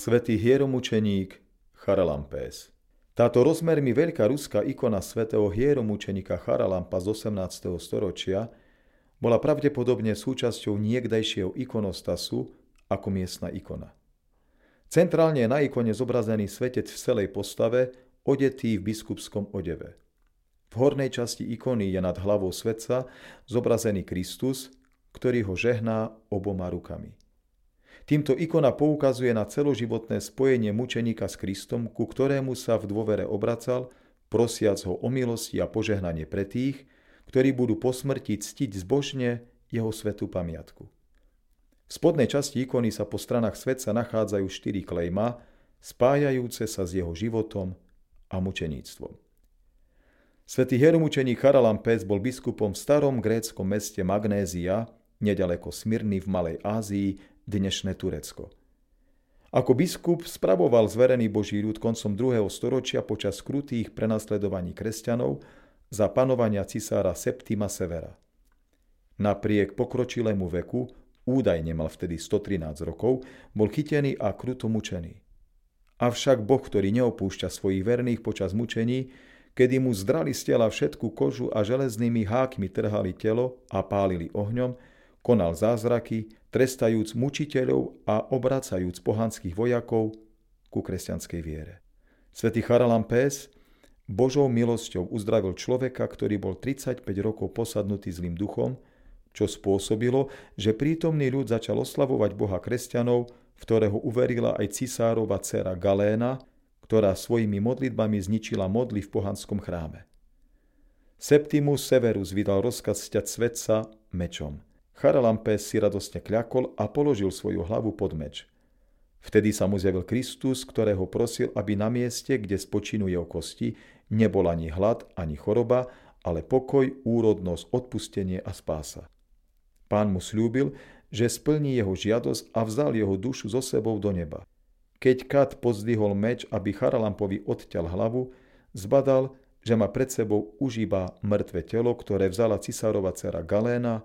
Svetý hieromučeník Charalampés. Táto rozmermi veľká ruská ikona svätého hieromučeníka Charalampa z 18. storočia bola pravdepodobne súčasťou niekdajšieho ikonostasu ako miestna ikona. Centrálne je na ikone zobrazený svetec v celej postave, odetý v biskupskom odeve. V hornej časti ikony je nad hlavou svetca zobrazený Kristus, ktorý ho žehná oboma rukami. Týmto ikona poukazuje na celoživotné spojenie mučeníka s Kristom, ku ktorému sa v dôvere obracal, prosiac ho o milosti a požehnanie pre tých, ktorí budú po smrti ctiť zbožne jeho svetú pamiatku. V spodnej časti ikony sa po stranách svetca nachádzajú štyri klejma, spájajúce sa s jeho životom a mučeníctvom. Svetý hieromučeník Charalampes bol biskupom v starom gréckom meste Magnézia, nedaleko Smyrny v Malej Ázii, dnešné Turecko. Ako biskup spravoval zverený Boží ľud koncom 2. storočia počas krutých prenasledovaní kresťanov za panovania cisára Septima Severa. Napriek pokročilému veku, údajne mal vtedy 113 rokov, bol chytený a kruto mučený. Avšak Boh, ktorý neopúšťa svojich verných počas mučení, kedy mu zdrali z tela všetku kožu a železnými hákmi trhali telo a pálili ohňom, konal zázraky, trestajúc mučiteľov a obracajúc pohanských vojakov ku kresťanskej viere. Svetý Charalampés Božou milosťou uzdravil človeka, ktorý bol 35 rokov posadnutý zlým duchom, čo spôsobilo, že prítomný ľud začal oslavovať Boha kresťanov, v ktorého uverila aj cisárova dcera Galéna, ktorá svojimi modlitbami zničila modly v pohanskom chráme. Septimus Severus vydal rozkaz sťať svetca mečom – Charalampés si radostne kľakol a položil svoju hlavu pod meč. Vtedy sa mu zjavil Kristus, ktorého prosil, aby na mieste, kde spočinú jeho kosti, nebol ani hlad, ani choroba, ale pokoj, úrodnosť, odpustenie a spása. Pán mu slúbil, že splní jeho žiadosť a vzal jeho dušu so sebou do neba. Keď Kat pozdvihol meč, aby Charalampovi odťal hlavu, zbadal, že má pred sebou už iba mŕtve telo, ktoré vzala cisárova dcera Galéna